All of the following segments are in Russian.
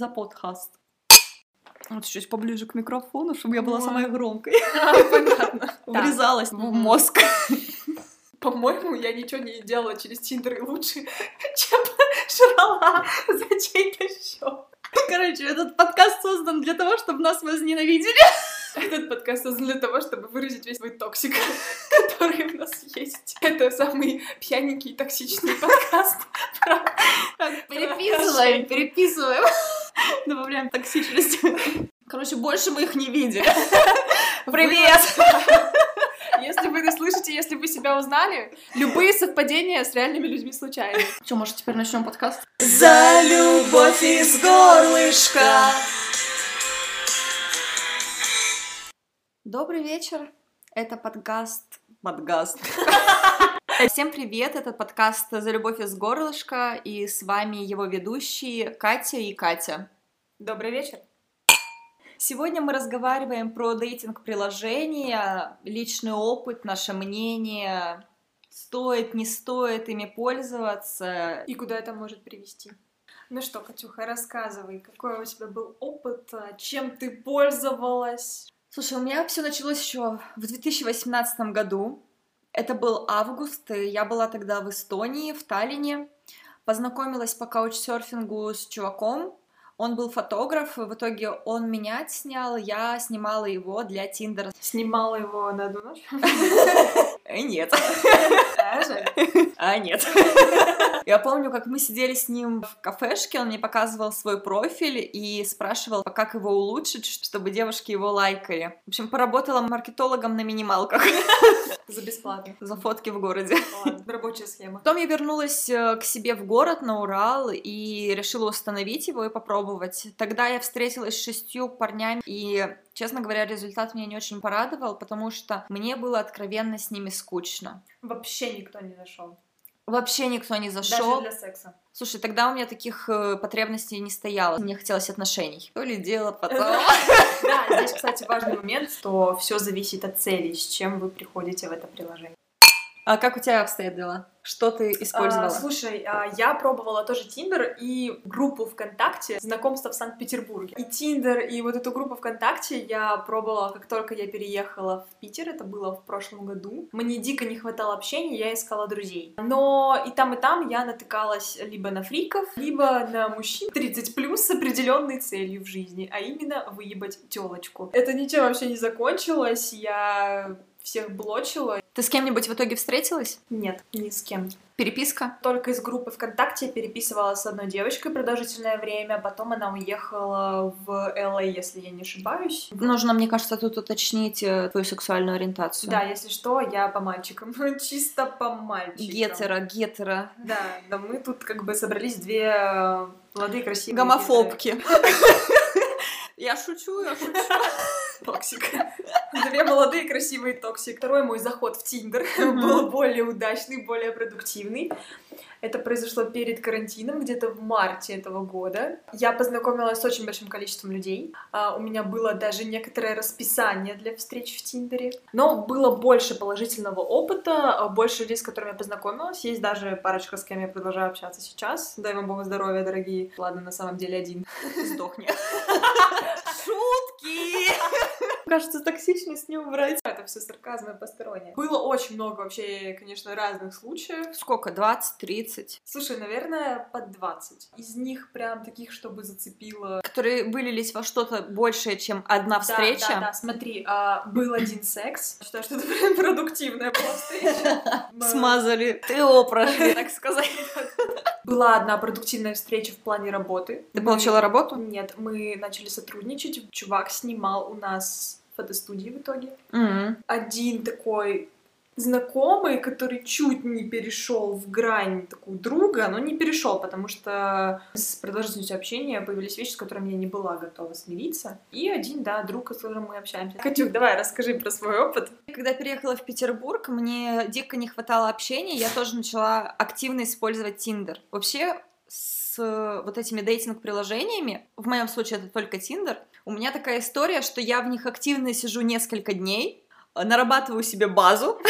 за подкаст. Вот чуть поближе к микрофону, чтобы я была Ой. самой громкой. А, понятно. Врезалась в мозг. По-моему, я ничего не делала через Тиндер лучше, чем жрала за чей-то счет. Короче, этот подкаст создан для того, чтобы нас возненавидели. Этот подкаст создан для того, чтобы выразить весь свой токсик, который у нас есть. Это самый пьяненький и токсичный подкаст. Переписываем, переписываем. Добавляем токсичность. Короче, больше мы их не видели. Привет! Если вы это слышите, если вы себя узнали, любые совпадения с реальными людьми случайны. Что, может, теперь начнем подкаст? За любовь из горлышка. Добрый вечер. Это подкаст... Подкаст. Всем привет, это подкаст «За любовь из горлышка», и с вами его ведущие Катя и Катя. Добрый вечер. Сегодня мы разговариваем про дейтинг-приложения, личный опыт, наше мнение, стоит, не стоит ими пользоваться. И куда это может привести? Ну что, Катюха, рассказывай, какой у тебя был опыт, а, чем ты пользовалась? Слушай, у меня все началось еще в 2018 году. Это был август, и я была тогда в Эстонии, в Таллине. Познакомилась по каучсерфингу с чуваком. Он был фотограф, в итоге он меня снял, я снимала его для Тиндера. Снимала его на одну ночь? Э, Нет. А, жаль. А, нет. Я помню, как мы сидели с ним в кафешке, он мне показывал свой профиль и спрашивал, как его улучшить, чтобы девушки его лайкали. В общем, поработала маркетологом на минималках За бесплатно. за фотки в городе. Ладно, рабочая схема. Потом я вернулась э, к себе в город, на Урал, и решила установить его и попробовать. Тогда я встретилась с шестью парнями, и, честно говоря, результат меня не очень порадовал, потому что мне было откровенно с ними скучно. Вообще никто не нашел. Вообще никто не зашел. Даже для секса. Слушай, тогда у меня таких э, потребностей не стояло. Мне хотелось отношений. То ли дело потом. Да, здесь, кстати, важный момент, что все зависит от цели, с чем вы приходите в это приложение. А как у тебя обстоят дела? Что ты использовала? А, слушай, а, я пробовала тоже Тиндер и группу ВКонтакте знакомства в Санкт-Петербурге. И Тиндер, и вот эту группу ВКонтакте я пробовала, как только я переехала в Питер, это было в прошлом году. Мне дико не хватало общения, я искала друзей. Но и там, и там я натыкалась либо на фриков, либо на мужчин 30 плюс с определенной целью в жизни, а именно выебать телочку. Это ничем вообще не закончилось, я всех блочила. Ты с кем-нибудь в итоге встретилась? Нет, ни с кем. Переписка? Только из группы ВКонтакте я переписывалась с одной девочкой продолжительное время, потом она уехала в LA, если я не ошибаюсь. Нужно, мне кажется, тут уточнить э, твою сексуальную ориентацию. Да, если что, я по мальчикам. Чисто по мальчикам. Гетера, гетера. Да, да, мы тут как бы собрались две э, молодые, красивые... Гомофобки. Я шучу, я шучу. Токсик. Две молодые, красивые токсик. Второй мой заход в Тиндер был более удачный, более продуктивный. Это произошло перед карантином, где-то в марте этого года. Я познакомилась с очень большим количеством людей. А, У меня было даже некоторое расписание для встреч в Тиндере. Но было больше положительного опыта, а, больше людей, с которыми я познакомилась. Есть даже парочка, с кем я продолжаю общаться сейчас. Дай вам богу здоровья, дорогие. Ладно, на самом деле один. Сдохни. Шутки! Кажется, токсичность не убрать. Это все сарказм и постороннее. Было очень много вообще, конечно, разных случаев. Сколько? 20, 30? Слушай, наверное, под 20. Из них прям таких, чтобы зацепило. Которые вылились во что-то большее, чем одна Да, встреча? Да, да, смотри, а, был один секс. Считаю, что это прям продуктивная была встреча. Смазали. ТО прошли, так сказать. Была одна продуктивная встреча в плане работы. Ты получила работу? Нет, мы начали сотрудничать. Чувак снимал у нас фотостудии в итоге. Мгм. один такой знакомый, который чуть не перешел в грань такую друга, но не перешел, потому что с продолжительностью общения появились вещи, с которыми я не была готова смириться. И один, да, друг, с которым мы общаемся. Катюк, давай, расскажи про свой опыт. Когда переехала в Петербург, мне дико не хватало общения, я тоже начала активно использовать Тиндер. Вообще, с вот этими дейтинг-приложениями, в моем случае это только Тиндер, у меня такая история, что я в них активно сижу несколько дней, нарабатываю себе базу,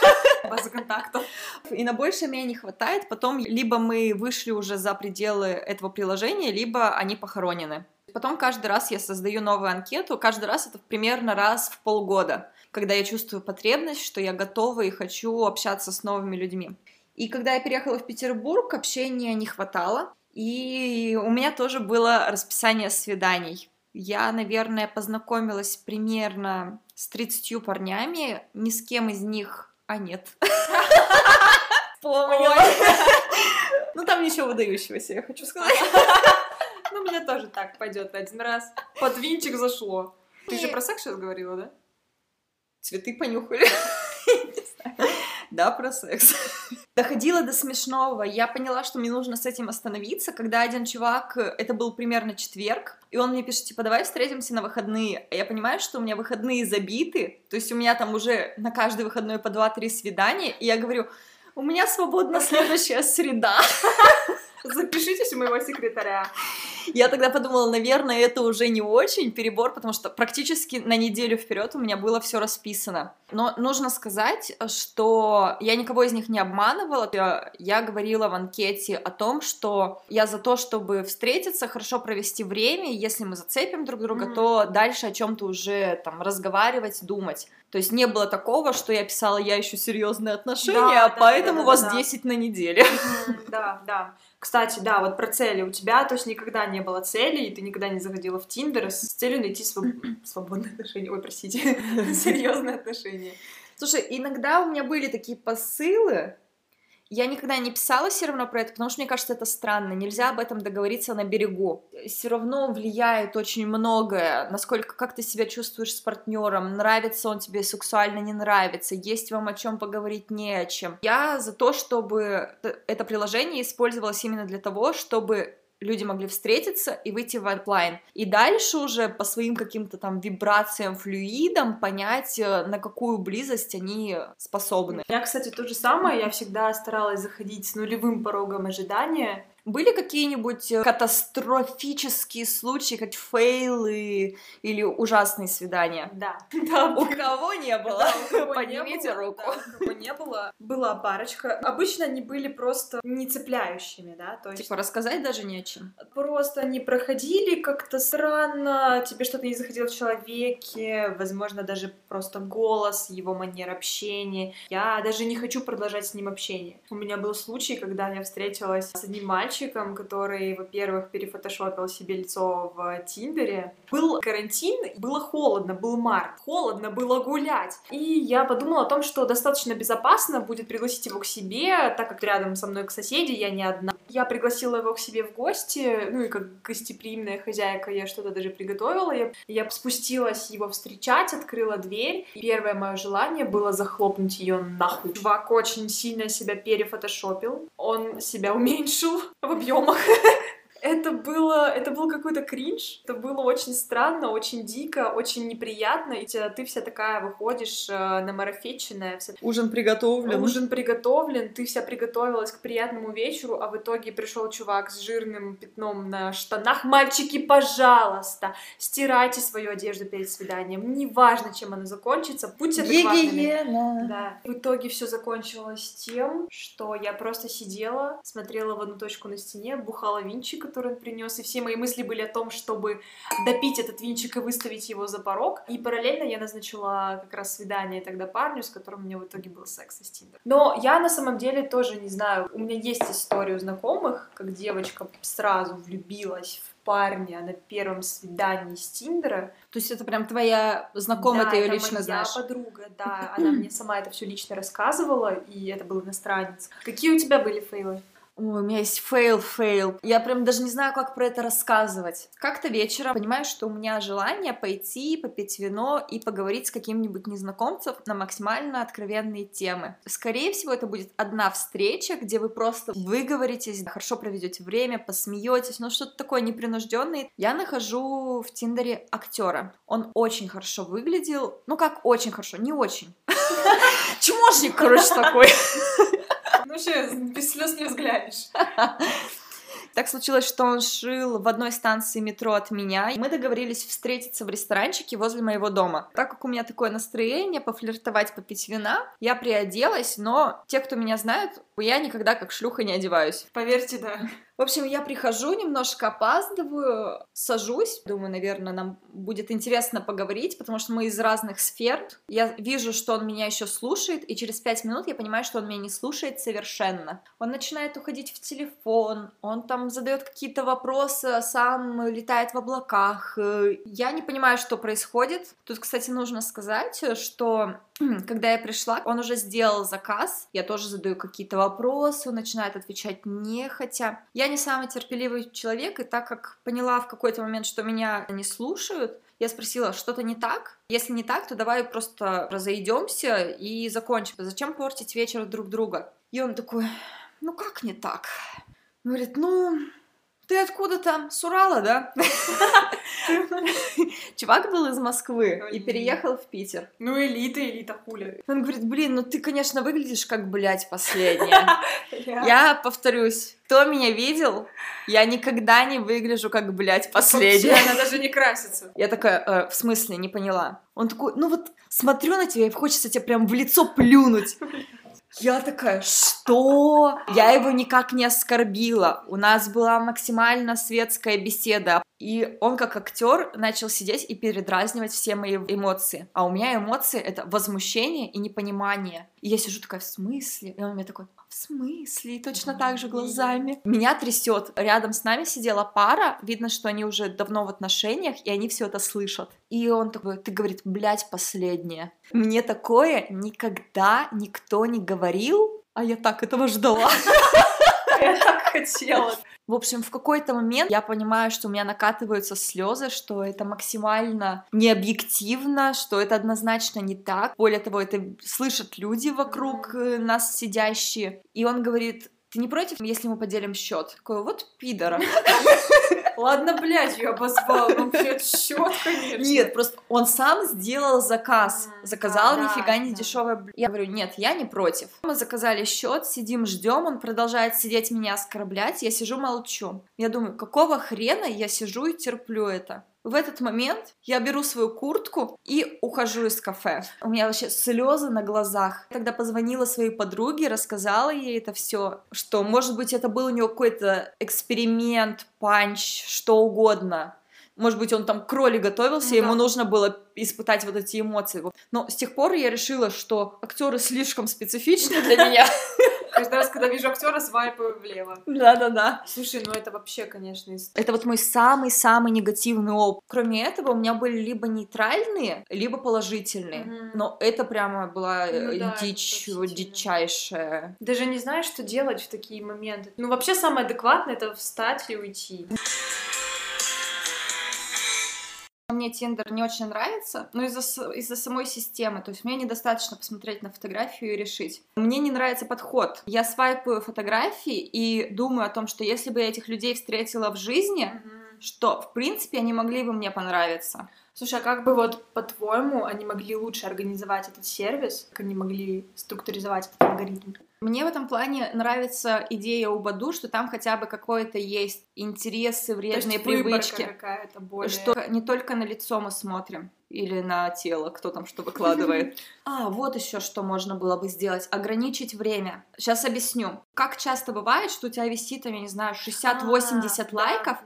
база контактов. И на больше мне не хватает. Потом либо мы вышли уже за пределы этого приложения, либо они похоронены. Потом каждый раз я создаю новую анкету, каждый раз это примерно раз в полгода, когда я чувствую потребность, что я готова и хочу общаться с новыми людьми. И когда я переехала в Петербург, общения не хватало, и у меня тоже было расписание свиданий. Я, наверное, познакомилась примерно с 30 парнями, ни с кем из них... А, нет. Помнила. Ну, там ничего выдающегося, я хочу сказать. Ну, мне тоже так пойдет один раз. Под винчик зашло. Ты же про секс сейчас говорила, да? Цветы понюхали. Да, про секс. Доходило до смешного. Я поняла, что мне нужно с этим остановиться, когда один чувак, это был примерно четверг, и он мне пишет, типа, давай встретимся на выходные. А я понимаю, что у меня выходные забиты, то есть у меня там уже на каждый выходной по 2-3 свидания, и я говорю, у меня свободна следующая среда. Запишитесь у моего секретаря. Я тогда подумала, наверное, это уже не очень перебор, потому что практически на неделю вперед у меня было все расписано. Но нужно сказать, что я никого из них не обманывала. Я, я говорила в анкете о том, что я за то, чтобы встретиться, хорошо провести время, и если мы зацепим друг друга, mm-hmm. то дальше о чем-то уже там разговаривать, думать. То есть не было такого, что я писала, я ищу серьезные отношения, да, а да, поэтому да, да, вас да. 10 на неделю. Да, да. Кстати, да, вот про цели. У тебя, то есть, никогда не было цели, и ты никогда не заходила в Тиндер с целью найти своб... свободные отношения. Ой, простите, серьезные отношения. Слушай, иногда у меня были такие посылы, я никогда не писала все равно про это, потому что мне кажется, это странно. Нельзя об этом договориться на берегу. Все равно влияет очень многое, насколько как ты себя чувствуешь с партнером, нравится он тебе сексуально, не нравится, есть вам о чем поговорить, не о чем. Я за то, чтобы это приложение использовалось именно для того, чтобы люди могли встретиться и выйти в онлайн. И дальше уже по своим каким-то там вибрациям, флюидам понять, э, на какую близость они способны. Я, кстати, то же самое, я всегда старалась заходить с нулевым порогом ожидания, были какие-нибудь э, катастрофические случаи, как фейлы или ужасные свидания? Да. да у кого не было? Да, у кого Поднимите руку. Да, у кого не было. Была парочка. Обычно они были просто не цепляющими, да? То есть... Типа рассказать даже не о чем? Просто они проходили как-то странно, тебе что-то не заходило в человеке, возможно, даже просто голос, его манера общения. Я даже не хочу продолжать с ним общение. У меня был случай, когда я встретилась с одним мальчиком, мальчиком, который, во-первых, перефотошопил себе лицо в Тиндере. Был карантин, было холодно, был март, холодно было гулять. И я подумала о том, что достаточно безопасно будет пригласить его к себе, так как рядом со мной к соседи, я не одна. Я пригласила его к себе в гости, ну и как гостеприимная хозяйка я что-то даже приготовила. Я, я спустилась его встречать, открыла дверь. Первое мое желание было захлопнуть ее нахуй. Чувак очень сильно себя перефотошопил. Он себя уменьшил в объемах. Это было, это был какой-то кринж, это было очень странно, очень дико, очень неприятно, и ты вся такая выходишь э, намарафетченная. Вся... Ужин приготовлен. Ужин приготовлен, ты вся приготовилась к приятному вечеру, а в итоге пришел чувак с жирным пятном на штанах. Мальчики, пожалуйста, стирайте свою одежду перед свиданием, неважно, чем оно закончится, будьте адекватными. Гигиена. Да. В итоге все закончилось тем, что я просто сидела, смотрела в одну точку на стене, бухала винчик, который он принес, и все мои мысли были о том, чтобы допить этот винчик и выставить его за порог. И параллельно я назначила как раз свидание тогда парню, с которым у меня в итоге был секс из Тиндера. Но я на самом деле тоже не знаю, у меня есть история у знакомых, как девочка сразу влюбилась в парня на первом свидании с Тиндера. То есть это прям твоя знакомая, да, ты ее лично моя знаешь? подруга, да, она мне сама это все лично рассказывала, и это был иностранец. Какие у тебя были фейлы? У меня есть фейл-фейл. Я прям даже не знаю, как про это рассказывать. Как-то вечером понимаю, что у меня желание пойти, попить вино и поговорить с каким-нибудь незнакомцем на максимально откровенные темы. Скорее всего, это будет одна встреча, где вы просто выговоритесь, хорошо проведете время, посмеетесь, но что-то такое непринужденное. Я нахожу в Тиндере актера. Он очень хорошо выглядел. Ну как очень хорошо, не очень. Чмошник, короче, такой. Ну, вообще, без слез не взглянешь. Так случилось, что он жил в одной станции метро от меня, мы договорились встретиться в ресторанчике возле моего дома. Так как у меня такое настроение пофлиртовать, попить вина, я приоделась, но те, кто меня знают, я никогда как шлюха не одеваюсь. Поверьте, да. В общем, я прихожу, немножко опаздываю, сажусь. Думаю, наверное, нам будет интересно поговорить, потому что мы из разных сфер. Я вижу, что он меня еще слушает, и через пять минут я понимаю, что он меня не слушает совершенно. Он начинает уходить в телефон, он там задает какие-то вопросы, а сам летает в облаках. Я не понимаю, что происходит. Тут, кстати, нужно сказать, что когда я пришла, он уже сделал заказ, я тоже задаю какие-то вопросы, он начинает отвечать нехотя. Я не самый терпеливый человек, и так как поняла в какой-то момент, что меня не слушают, я спросила, что-то не так? Если не так, то давай просто разойдемся и закончим. Зачем портить вечер друг друга? И он такой, ну как не так? Говорит, ну, ты откуда там? С Урала, да? Чувак был из Москвы и переехал в Питер. Ну, элита, элита, хули. Он говорит, блин, ну ты, конечно, выглядишь как, блядь, последняя. Я повторюсь, кто меня видел, я никогда не выгляжу как, блядь, последняя. Она даже не красится. Я такая, э, в смысле, не поняла. Он такой, ну вот смотрю на тебя, и хочется тебе прям в лицо плюнуть. Я такая, что? Я его никак не оскорбила. У нас была максимально светская беседа. И он как актер начал сидеть и передразнивать все мои эмоции. А у меня эмоции — это возмущение и непонимание. И я сижу такая, в смысле? И он мне такой, в смысле? И точно так же глазами. Меня трясет. Рядом с нами сидела пара. Видно, что они уже давно в отношениях, и они все это слышат. И он такой, ты, говорит, блядь, последняя. Мне такое никогда никто не говорил, а я так этого ждала. Я так хотела. В общем, в какой-то момент я понимаю, что у меня накатываются слезы, что это максимально необъективно, что это однозначно не так. Более того, это слышат люди вокруг mm-hmm. нас сидящие. И он говорит, ты не против, если мы поделим счет? Такой, вот пидора. Ладно, блядь, я обозвал. Ну, блядь, счет, конечно. Нет, просто он сам сделал заказ. Заказал нифига не дешевое. Я говорю, нет, я не против. Мы заказали счет, сидим, ждем. Он продолжает сидеть, меня оскорблять. Я сижу, молчу. Я думаю, какого хрена я сижу и терплю это? В этот момент я беру свою куртку и ухожу из кафе. У меня вообще слезы на глазах. Тогда позвонила своей подруге, рассказала ей это все, что, может быть, это был у нее какой-то эксперимент, панч, что угодно. Может быть, он там к роли готовился, ну, ему нужно было испытать вот эти эмоции. Но с тех пор я решила, что актеры слишком специфичны для меня. Каждый раз, когда вижу актера, свайпаю влево. Да-да-да. Слушай, ну это вообще, конечно, Это вот мой самый-самый негативный опыт. Кроме этого, у меня были либо нейтральные, либо положительные. Угу. Но это прямо была э, ну, да, дичь, дичайшая. Даже не знаю, что делать в такие моменты. Ну, вообще, самое адекватное — это встать и уйти. Мне Тиндер не очень нравится, но из-за из самой системы. То есть мне недостаточно посмотреть на фотографию и решить. Мне не нравится подход. Я свайпаю фотографии и думаю о том, что если бы я этих людей встретила в жизни, mm-hmm. что, в принципе, они могли бы мне понравиться. Слушай, а как бы вот, по-твоему, они могли лучше организовать этот сервис? Как они могли структуризовать этот алгоритм? Мне в этом плане нравится идея у Баду, что там хотя бы какой-то есть интересы, вредные То есть привычки. какая-то более... Что не только на лицо мы смотрим или на тело, кто там что выкладывает. А, вот еще что можно было бы сделать. Ограничить время. Сейчас объясню. Как часто бывает, что у тебя висит, я не знаю, 60-80 а, лайков,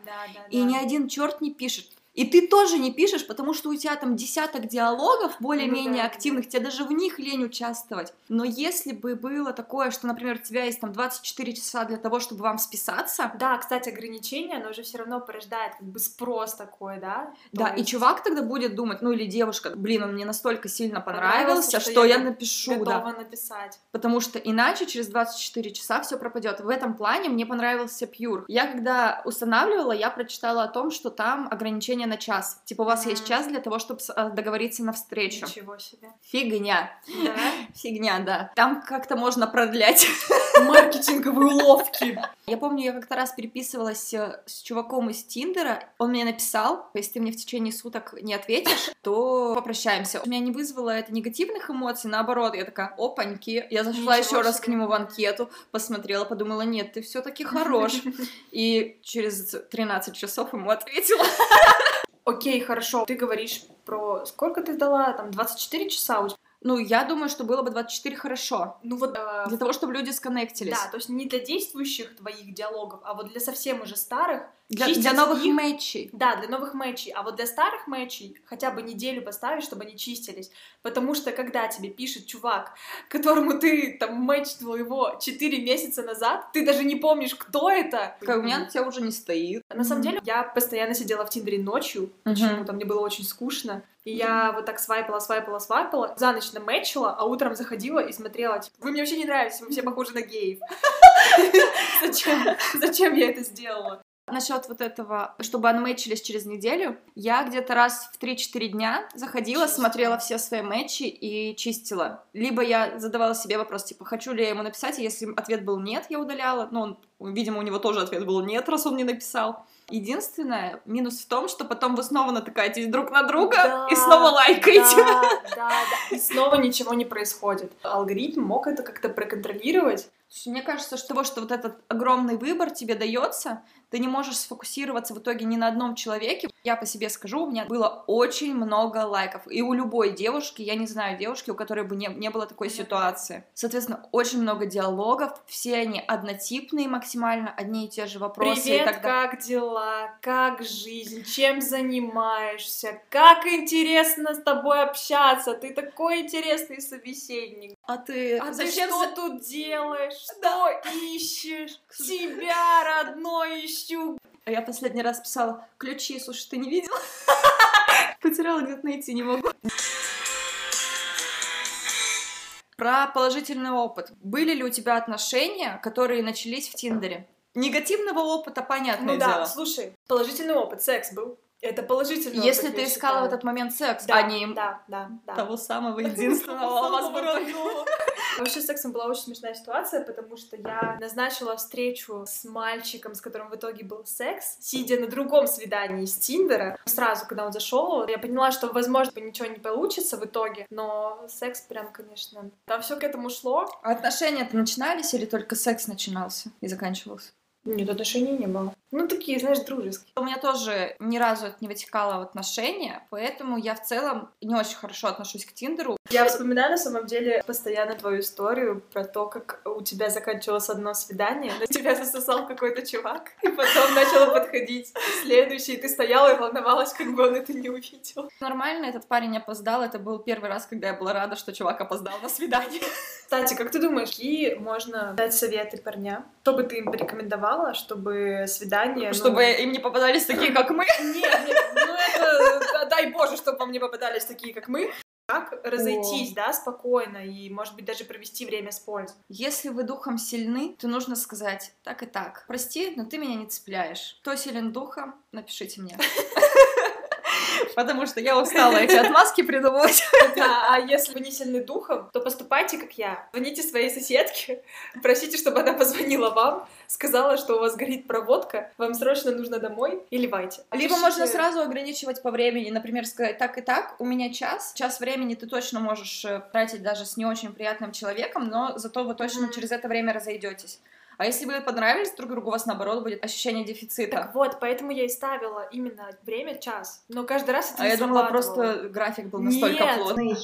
и ни один черт не пишет. И ты тоже не пишешь, потому что у тебя там десяток диалогов более-менее ну, да, активных, тебе даже в них лень участвовать. Но если бы было такое, что, например, у тебя есть там 24 часа для того, чтобы вам списаться... Да, кстати, ограничение, оно же все равно порождает как бы спрос такой, да? Да, есть... и чувак тогда будет думать, ну или девушка, блин, он мне настолько сильно понравился, что, что я, я напишу, готова да. написать. Потому что иначе через 24 часа все пропадет. В этом плане мне понравился Pure. Я когда устанавливала, я прочитала о том, что там ограничение на час. Типа у вас mm-hmm. есть час для того, чтобы э, договориться на встречу. Ничего себе. Фигня. Да? Фигня, да. Там как-то можно продлять. Маркетинговые уловки. Я помню, я как-то раз переписывалась э, с чуваком из Тиндера, он мне написал, если ты мне в течение суток не ответишь, то попрощаемся. У меня не вызвало это негативных эмоций, наоборот, я такая, опаньки, я зашла еще раз к нему в анкету, посмотрела, подумала, нет, ты все-таки хорош. И через 13 часов ему ответила. Окей, хорошо. Ты говоришь про... Сколько ты дала? Там 24 часа у тебя? Ну, я думаю, что было бы 24 хорошо. Ну вот... э, Для того, чтобы люди сконнектились. Да, то есть не для действующих твоих диалогов, а вот для совсем уже старых. Для, для новых их. матчей. Да, для новых матчей. А вот для старых матчей хотя бы неделю поставить, чтобы они чистились. Потому что когда тебе пишет чувак, которому ты там матчнул его 4 месяца назад, ты даже не помнишь, кто это. Такая, У меня на тебя уже не стоит. На самом деле, я постоянно сидела в Тиндере ночью, почему-то мне было очень скучно. И я вот так свайпала, свайпала, свайпала, за ночь намэчила, а утром заходила и смотрела, типа, вы мне вообще не нравитесь, вы все похожи на геев. Зачем? Зачем я это сделала? Насчет вот этого, чтобы анмэчились через неделю, я где-то раз в 3-4 дня заходила, смотрела все свои матчи и чистила. Либо я задавала себе вопрос, типа, хочу ли я ему написать, и если ответ был нет, я удаляла. Ну, он, видимо, у него тоже ответ был нет, раз он не написал. Единственное, минус в том, что потом вы снова натыкаетесь друг на друга Да, и снова лайкаете. Да, да, да. И снова ничего не происходит. Алгоритм мог это как-то проконтролировать. Мне кажется, что того, что вот этот огромный выбор тебе дается, ты не можешь сфокусироваться в итоге ни на одном человеке. Я по себе скажу, у меня было очень много лайков. И у любой девушки, я не знаю девушки, у которой бы не, не было такой ситуации. Соответственно, очень много диалогов, все они однотипные максимально, одни и те же вопросы. Привет, далее. как дела? Как жизнь? Чем занимаешься? Как интересно с тобой общаться? Ты такой интересный собеседник. А ты А зачем ты за- что тут делаешь? Что ищешь? Себя родной ищу. А Я последний раз писала ключи, слушай, ты не видела? Потеряла, где-то найти не могу. Про положительный опыт. Были ли у тебя отношения, которые начались в Тиндере? Негативного опыта, понятное Ну да, дело. слушай, положительный опыт, секс был. Это положительный Если опыт, ты искала в этот момент секс, да, а не да, да, да. того самого единственного у вас в итоге. Вообще с сексом была очень смешная ситуация, потому что я назначила встречу с мальчиком, с которым в итоге был секс, сидя на другом свидании с Тиндера. Сразу, когда он зашел, я поняла, что, возможно, ничего не получится в итоге, но секс прям, конечно, там все к этому шло. А отношения-то начинались или только секс начинался и заканчивался? Нет, отношений не было. Ну, такие, знаешь, дружеские. У меня тоже ни разу это не вытекало в отношения, поэтому я в целом не очень хорошо отношусь к Тиндеру. Я вспоминаю, на самом деле, постоянно твою историю про то, как у тебя заканчивалось одно свидание, на тебя засосал какой-то чувак, и потом начало подходить следующий, и ты стояла и волновалась, как бы он это не увидел. Нормально, этот парень опоздал, это был первый раз, когда я была рада, что чувак опоздал на свидание. Кстати, как ты думаешь, какие можно дать советы парням? Что бы ты им порекомендовала, чтобы свидание... ну, Чтобы им не попадались такие, как мы. Нет, нет, ну это... да, Дай боже, чтобы вам не попадались такие, как мы. Как разойтись, да, спокойно, и, может быть, даже провести время с пользой. Если вы духом сильны, то нужно сказать так и так. Прости, но ты меня не цепляешь. Кто силен духом, напишите мне. Потому что я устала эти отмазки придумывать. Да, а если вы не сильны духом, то поступайте, как я. Звоните своей соседке, просите, чтобы она позвонила вам, сказала, что у вас горит проводка, вам срочно нужно домой, и ливайте. Либо Пишите- можно сразу ограничивать по времени, например, сказать так и так, у меня час, час времени ты точно можешь э, тратить даже с не очень приятным человеком, но зато вы точно через это время разойдетесь. А если вы понравились друг другу, у вас наоборот будет ощущение дефицита. Так вот, поэтому я и ставила именно время час. Но каждый раз это а я думала, просто график был настолько Нет. плотный.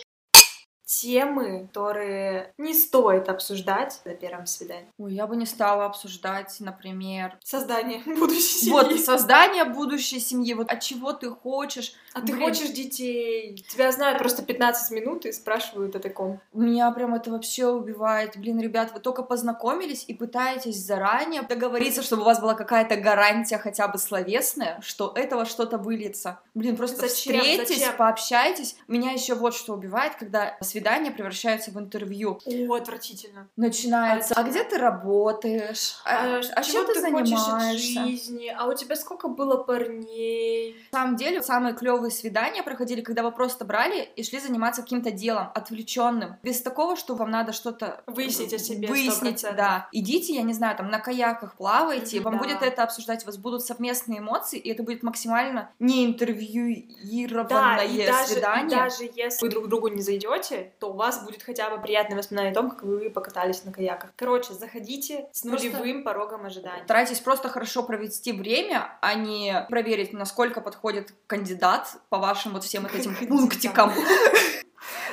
Темы, которые не стоит обсуждать на первом свидании. Ой, я бы не стала обсуждать, например, Создание будущей семьи. вот создание будущей семьи, вот от чего ты хочешь. А ты Блин. хочешь детей? Тебя знают просто 15 минут и спрашивают о таком. Меня прям это вообще убивает. Блин, ребят, вы только познакомились и пытаетесь заранее договориться, чтобы у вас была какая-то гарантия хотя бы словесная, что этого что-то выльется. Блин, просто Зачем? встретитесь, Зачем? пообщайтесь. Меня еще вот что убивает, когда свидание свидания превращаются в интервью. О, отвратительно. Начинается, а, А где ты работаешь? А, а чего чем ты, от занимаешься? жизни? А у тебя сколько было парней? На самом деле, самые клевые свидания проходили, когда вы просто брали и шли заниматься каким-то делом отвлеченным, без такого, что вам надо что-то Выяснить о себе, Выяснить, 100%. да. Идите, я не знаю, там на каяках плавайте, вам да. будет это обсуждать, у вас будут совместные эмоции, и это будет максимально не интервьюированное Да, и даже, и свидание. даже если вы друг другу не зайдете, то у вас будет хотя бы приятное воспоминание о том, как вы покатались на каяках. Короче, заходите с Просто- нулевым порогом ожидания. Старайтесь просто хорошо провести время, а не проверить, насколько подходит кандидат по вашим вот всем вот этим пунктикам.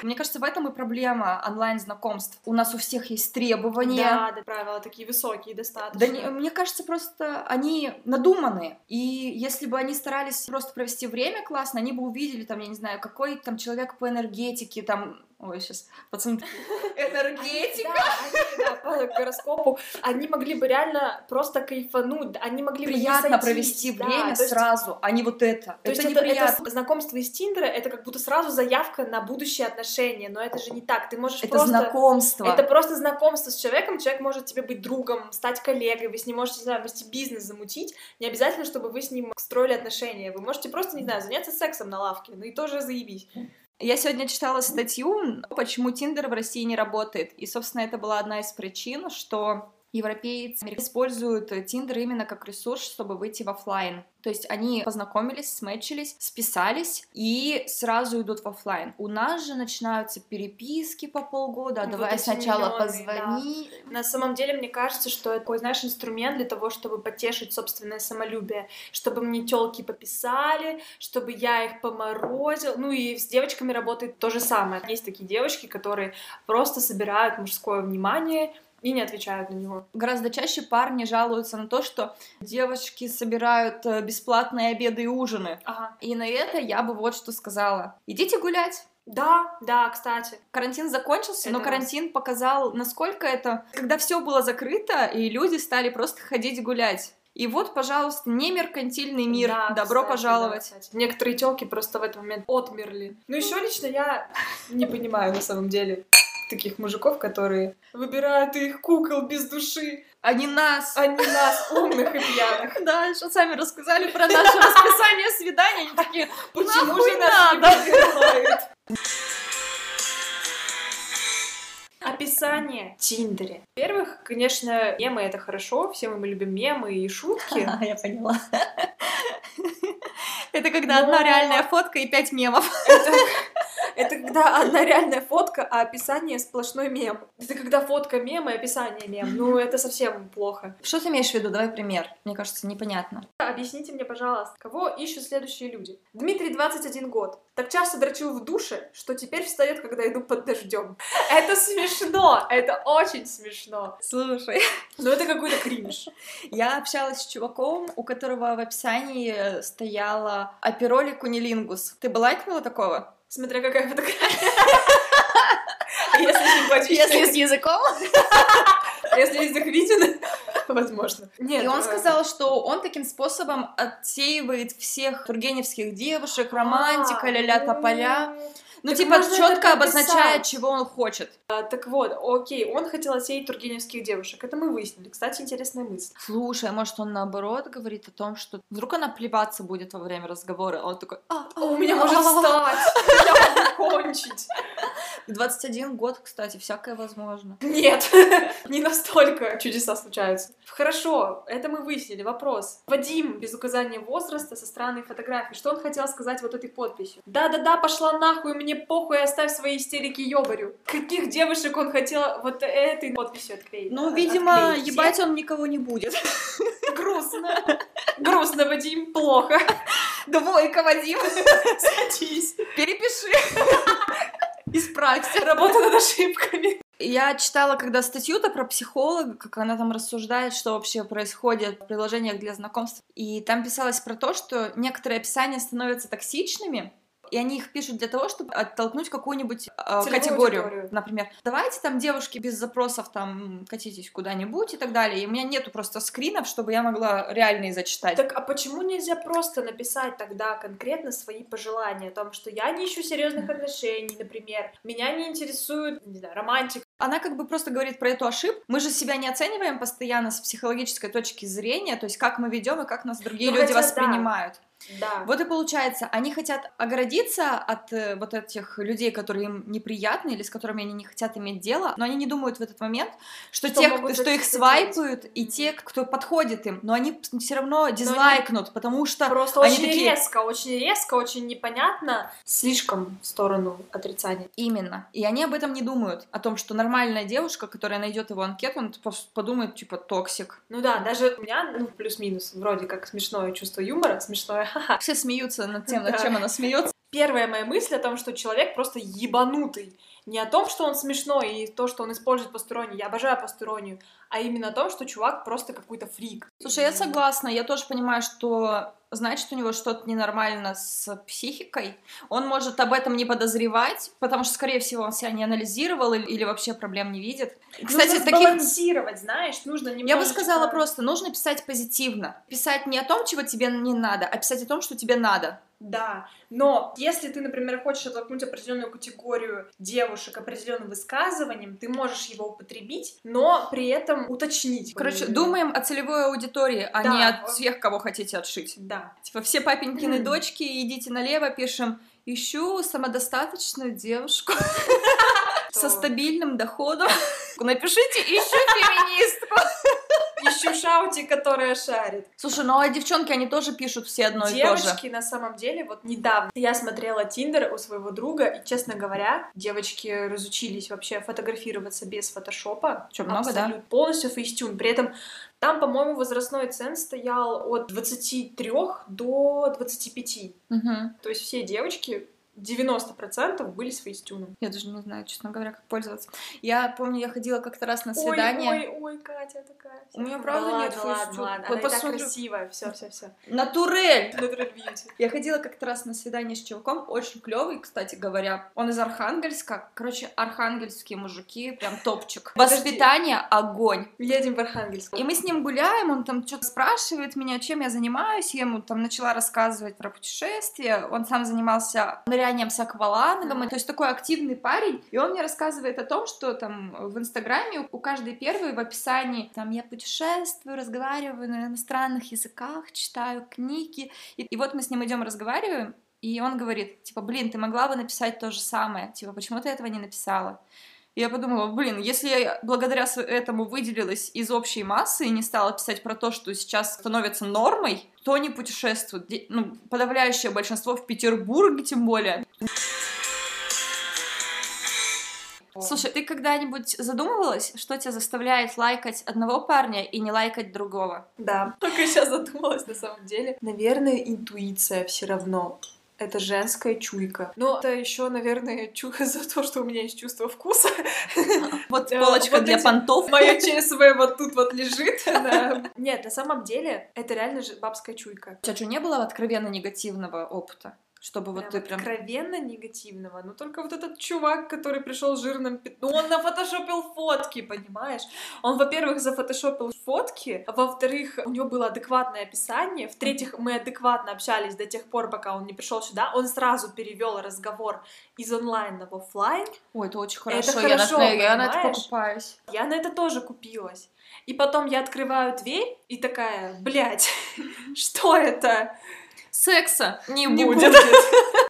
Мне кажется, в этом и проблема онлайн-знакомств. У нас у всех есть требования. Да, да, правила такие высокие достаточно. Да, не- мне кажется, просто они надуманные. И если бы они старались просто провести время классно, они бы увидели, там, я не знаю, какой там человек по энергетике, там... Ой, сейчас, пацаны, энергетика. Да, по гороскопу. Они могли бы реально просто кайфануть, они могли бы Приятно провести время сразу, а не вот это. То есть это это, это знакомство из Тиндера, это как будто сразу заявка на будущие отношения, но это же не так. Ты можешь Это просто... знакомство. Это просто знакомство с человеком, человек может тебе быть другом, стать коллегой, вы с ним можете, не знаю, вести бизнес, замутить. Не обязательно, чтобы вы с ним строили отношения. Вы можете просто, не знаю, заняться сексом на лавке, ну и тоже заебись. Я сегодня читала статью, почему Тиндер в России не работает. И, собственно, это была одна из причин, что европейцы используют Тиндер именно как ресурс, чтобы выйти в оффлайн. То есть они познакомились, сметчились, списались и сразу идут в оффлайн. У нас же начинаются переписки по полгода, а Вот давай сначала миллионы, позвони. На самом деле, мне кажется, что это такой, знаешь, инструмент для того, чтобы потешить собственное самолюбие, чтобы мне телки пописали, чтобы я их поморозил. Ну и с девочками работает то же самое. Есть такие девочки, которые просто собирают мужское внимание и не отвечают на него. Гораздо чаще парни жалуются на то, что девочки собирают э, бесплатные обеды и ужины. Ага. И на это я бы вот что сказала. Идите гулять. Да, да, кстати. Карантин закончился, но Это карантин показал, насколько это... Когда все было закрыто, и люди стали просто ходить гулять. И вот, пожалуйста, не меркантильный мир. Да, Добро кстати, пожаловать. да, кстати. Некоторые телки просто в этот момент отмерли. Ну еще лично я не понимаю на самом деле таких мужиков, которые выбирают их кукол без души, А не нас. а не нас, умных и пьяных. Да, что сами рассказали про наше расписание свидания. Они такие, Почему же нас не? Описание Тиндере. Во-первых, конечно, мемы — это хорошо, все мы любим мемы и шутки. я поняла. Это когда Но- одна реальная фотка и пять мемов. Это, это когда одна реальная фотка, а описание сплошной мем. Это когда фотка мем и описание мем. Ну, это совсем плохо. Что ты имеешь в виду? Давай пример. Мне кажется, непонятно. Объясните мне, пожалуйста, кого ищут следующие люди? Дмитрий, 21 год. Так часто дрочил в душе, что теперь встает, когда иду под дождем. Это смешно, это очень смешно. Слушай, Но это какой-то кринж. я общалась с чуваком, у которого в описании стояла апероли кунилингус. Ты бы лайкнула такого? Смотря какая фотография. Если симпатичная, с языком. если язык виден, возможно. Нет, И он э, сказал, что он таким способом отсеивает всех тургеневских девушек, романтика, а, ля-ля тополя. Ну, так типа, четко обозначает, чего он хочет. а, Так вот, окей, он хотел отсеять тургеневских девушек. Это мы выяснили. Кстати, интересная мысль. Слушай, а может он наоборот говорит о том, что вдруг она плеваться будет во время разговора, а он такой, а, А у меня может встать, я могу кончить. В 21 год, кстати, всякое возможно. Нет, не настолько чудеса случаются. Хорошо, это мы выяснили. Вопрос. Вадим, без указания возраста, со странной фотографией. Что он хотел сказать вот этой подписью? Да-да-да, пошла нахуй, мне похуй, оставь свои истерики ёбарю. Каких девушек он хотел вот этой подписью отклеить? Ну, видимо, отклеить? ебать он никого не будет. Грустно. Грустно, Вадим, плохо. Двойка, Вадим, Садись. перепиши. Исправься. Работа над ошибками. Я читала когда статью-то про психолога, как она там рассуждает, что вообще происходит в приложениях для знакомств. И там писалось про то, что некоторые описания становятся токсичными. И они их пишут для того, чтобы оттолкнуть какую-нибудь э, категорию. аудиторию. Например, давайте там девушки без запросов там катитесь куда-нибудь и так далее. И у меня нету просто скринов, чтобы я могла реальные зачитать. Так а почему нельзя просто написать тогда конкретно свои пожелания о том, что я не ищу серьезных отношений, например, меня не интересует, не знаю, романтика. Она как бы просто говорит про эту ошибку. Мы же себя не оцениваем постоянно с психологической точки зрения, то есть как мы ведем и как нас другие Ну, люди хотя воспринимают. Да. Вот и получается, они хотят оградиться от э, вот этих людей, которые им неприятны или с которыми они не хотят иметь дело, но они не думают в этот момент, что, Что те, могут что их свайпают, и Мгм. те, кто подходит им, но они все равно дизлайкнут, потому что Просто они очень такие- резко, очень резко, очень непонятно, слишком в сторону отрицания. Именно. И они об этом не думают. О том, что нормальная девушка, которая найдет его анкету, он подумает, типа, toxic. Ну да, даже у меня, ну, плюс-минус, вроде как смешное чувство юмора, смешное, ха-ха. Все смеются над тем, над чем она смеется. Первая моя мысль о том, что человек просто ебанутый. Не о том, что он смешной и то, что он использует постиронию. Я обожаю постиронию. А именно о том, что чувак просто какой-то фрик. Слушай, я согласна. Я тоже понимаю, что значит, у него что-то ненормально с психикой. Он может об этом не подозревать, потому что, скорее всего, он себя не анализировал или, или вообще проблем не видит. Кстати, нужно таких... сбалансировать, знаешь, нужно немножечко... Я бы сказала просто, нужно писать позитивно. Писать не о том, чего тебе не надо, а писать о том, что тебе надо. Да, но если ты, например, хочешь оттолкнуть определенную категорию девушек определенным высказыванием, ты можешь его употребить, но при этом уточнить. Короче, М, думаем о целевой аудитории, а Да. не от всех, кого хотите отшить. Да. Типа, все папенькины Мгм. дочки, идите налево, пишем, ищу самодостаточную девушку со стабильным доходом. Напишите, ищу феминистку. Ищу shawty, которая шарит. Слушай, ну а девчонки, они тоже пишут все одно и то же. Девочки, на самом деле, вот недавно я смотрела Тиндер у своего друга, и, честно говоря, девочки разучились вообще фотографироваться без фотошопа. Чё, много, да? Полностью Facetune. При этом там, по-моему, возрастной ценз стоял от 23 до 25. Мгм. То есть все девочки 90% были с фейстюном. Я даже не знаю, честно говоря, как пользоваться. Я помню, я ходила как-то раз на Ой, свидание. ой, ой, Катя такая. У меня Да правда ладно, нет ладно, фейстюна. ладно. Вот Она посмотрю. красивая, все, все, все. Натурель! Natural beauty. Я ходила как-то раз на свидание с чуваком, очень клевый, кстати говоря. Он из Архангельска. Короче, архангельские мужики, прям топчик. Воспитание — огонь. Едем в Архангельск. И мы с ним гуляем, он там что-то спрашивает меня, чем я занимаюсь. Я ему там начала рассказывать про путешествия. Он сам занимался нырянием с аквалангом. И, то есть такой активный парень. И он мне рассказывает о том, что там в Инстаграме у каждой первой в описании там я путешествую, разговариваю на иностранных языках, читаю книги. И, и вот мы с ним идем разговариваем, и он говорит, типа, блин, ты могла бы написать то же самое. Типа, почему ты этого не написала? И я подумала, блин, если я благодаря этому выделилась из общей массы и не стала писать про то, что сейчас становится нормой, то не путешествуют. Ну, подавляющее большинство в Петербурге, тем более. Слушай, ты когда-нибудь задумывалась, что тебя заставляет лайкать одного парня и не лайкать другого? Да. Только сейчас задумалась на самом деле. Наверное, интуиция все равно. Это женская чуйка. Но это еще, наверное, чуйка за то, что у меня есть чувство вкуса. Вот Да, полочка для понтов. Моя ЧСВ вот тут вот лежит. Нет, на самом деле, это реально бабская чуйка. У тебя что, не было откровенно негативного опыта? Чтобы вот Прям ты прям... откровенно негативного. Но только вот этот чувак, который пришел с жирным пятном, он нафотошопил фотки, понимаешь? Он, во-первых, зафотошопил фотки, во-вторых, у него было адекватное описание, в-третьих, мы адекватно общались до тех пор, пока он не пришел сюда. Он сразу перевел разговор из онлайн в офлайн. Ой, это очень Это хорошо, я, хорошо, на, я на это покупаюсь. Я на это тоже купилась. И потом я открываю дверь и такая, блядь, что это? Секса не, не будет. будет.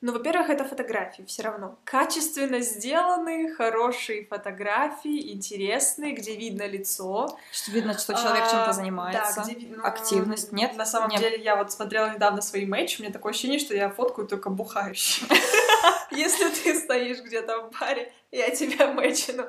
Ну, во-первых, это фотографии все равно. Качественно сделанные, хорошие фотографии, интересные, где видно лицо. Что видно, что человек чем-то А, занимается. Да, где видно... Активность, нет? На самом Нет. деле, я вот смотрела недавно свои матчи, у меня такое ощущение, что я фоткаю только бухающий. Если ты стоишь где-то в баре, я тебя мэчину.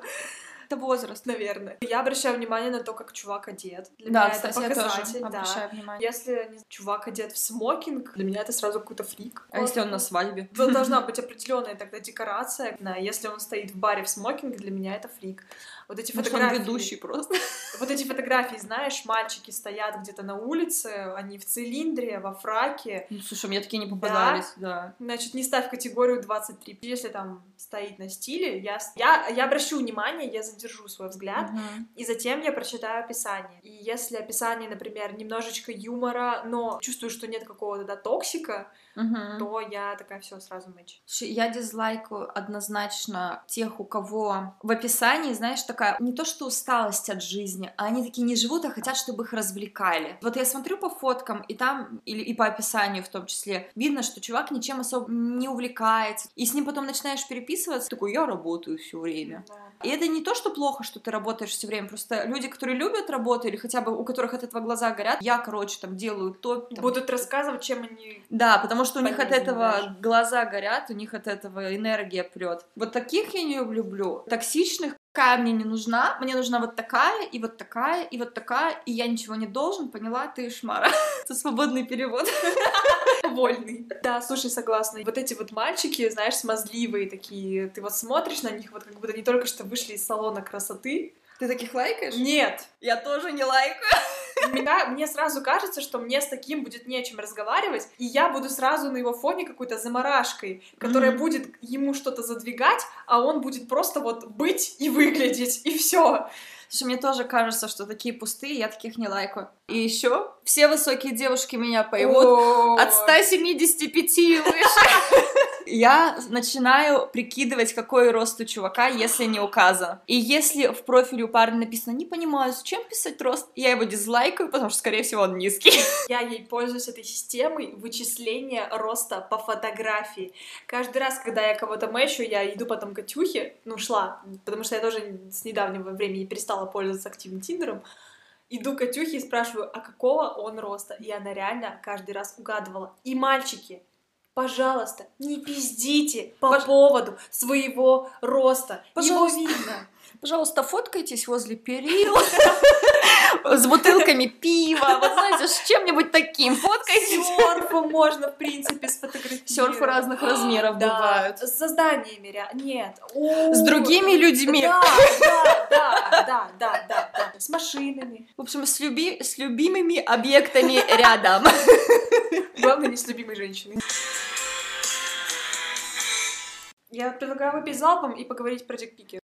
Это возраст. Наверное. Я обращаю внимание на то, как чувак одет. Для да, меня кстати, это я тоже показатель, да. обращаю внимание. Если не чувак одет в смокинг, для меня это сразу какой-то фрик. А если он на свадьбе? Должна быть определенная тогда декорация. Если он стоит в баре в смокинге, для меня это фрик. Вот эти Может, он фотографии. ведущий просто. Вот эти фотографии, знаешь, мальчики стоят где-то на улице, они в цилиндре, во фраке. Ну, слушай, мне такие не попадались, да. Значит, не ставь категорию 23. Если там стоит на стиле, я, я, я обращу внимание, я задержу свой взгляд, Мгм. и затем я прочитаю описание. И если описание, например, немножечко юмора, но чувствую, что нет какого-то да, токсика, Мгм. то я такая все сразу. Слушай, Я дизлайкаю однозначно тех, у кого в описании, знаешь, такая не то что усталость от жизни, а они такие не живут, а хотят, чтобы их развлекали. Вот я смотрю по фоткам, и там, или и по описанию в том числе, видно, что чувак ничем особо не увлекается. И с ним потом начинаешь переписываться, такой, я работаю все время. И это не то, что плохо, что ты работаешь все время, просто люди, которые любят работу, или хотя бы у которых от этого глаза горят, я, короче, там делаю то, там, Будут рассказывать, чем они... да, потому что у них от этого даже. глаза горят, у них от этого энергия прет. Вот таких я не люблю. Токсичных такая мне не нужна. Мне нужна вот такая, и вот такая, и вот такая, и я ничего не должен, поняла? Ты шмара. Это свободный перевод. Вольный. Да, слушай, согласна. Вот эти вот мальчики, знаешь, смазливые такие, ты вот смотришь на них, вот как будто они только что вышли из салона красоты. Ты таких лайкаешь? Нет, Я тоже не лайкаю. Меня, мне сразу кажется, что мне с таким будет не о чем разговаривать, и я буду сразу на его фоне какой-то заморашкой, которая Мгм. будет ему что-то задвигать, а он будет просто вот быть и выглядеть, и все. Слушай, мне тоже кажется, что такие пустые, я таких не лайкаю. И еще все высокие девушки меня поймут. От 175 и выше. Я начинаю прикидывать, какой рост у чувака, если не указан. И если в профиле у парня написано «Не понимаю, зачем писать рост», я его дизлайкаю, потому что, скорее всего, он низкий. Я ей пользуюсь этой системой вычисления роста по фотографии. Каждый раз, когда я кого-то мэчу, я иду потом к Катюхе, ну, шла, потому что я тоже с недавнего времени перестала пользоваться активным Тиндером, иду к Катюхе и спрашиваю, а какого он роста? И она реально каждый раз угадывала. И мальчики, пожалуйста, не пиздите по Пож- поводу своего роста. Пожалуйста. Его видно. Пожалуйста, фоткайтесь возле перил с бутылками пива, вот знаете, с чем-нибудь таким фоткайтесь. Серфу можно, в принципе, сфотографировать. Серфы разных размеров Да, бывают. С созданиями, нет. С другими людьми. Да, да, да, да, да, да, да. С машинами. В общем, с, люби- с любимыми объектами рядом. Главное, не с любимой женщиной. Я предлагаю выпить залпом и поговорить про дикпики.